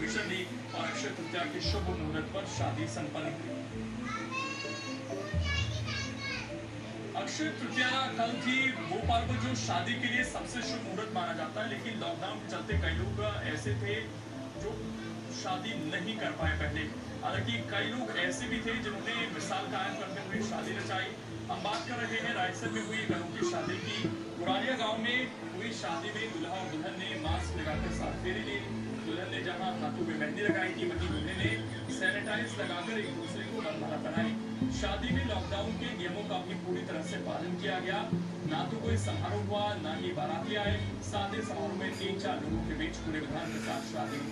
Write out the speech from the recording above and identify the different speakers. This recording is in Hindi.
Speaker 1: परमिशन ली और अक्षय तृतीया के शुभ मुहूर्त पर शादी संपन्न की अक्षय तृतीया कल थी वो पर्व जो शादी के लिए सबसे शुभ मुहूर्त माना जाता है, लेकिन लॉकडाउन के चलते कई लोग ऐसे थे जो शादी नहीं कर पाए पहले। हालाँकि कई लोग ऐसे भी थे जिन्होंने मिसाल कायम करते हुए शादी रचाई। हम बात कर रहे हैं रायसर में हुई घरों की शादी की। पुरानिया गाँव में हुई शादी में दुल्हा और दुल्हन ने मास्क लगाकर साथ फेरी ली जहाँ हाथों में मेहंदी लगाई थी वहीं दुल्हे ने सैनिटाइज लगाकर एक दूसरे को वरमाला बनाई। शादी में लॉकडाउन के नियमों का भी पूरी तरह से पालन किया गया। ना तो कोई समारोह हुआ, ना ही बाराती आए। सादे समारोह में तीन चार लोगों के बीच पूरे विधान के साथ शादी।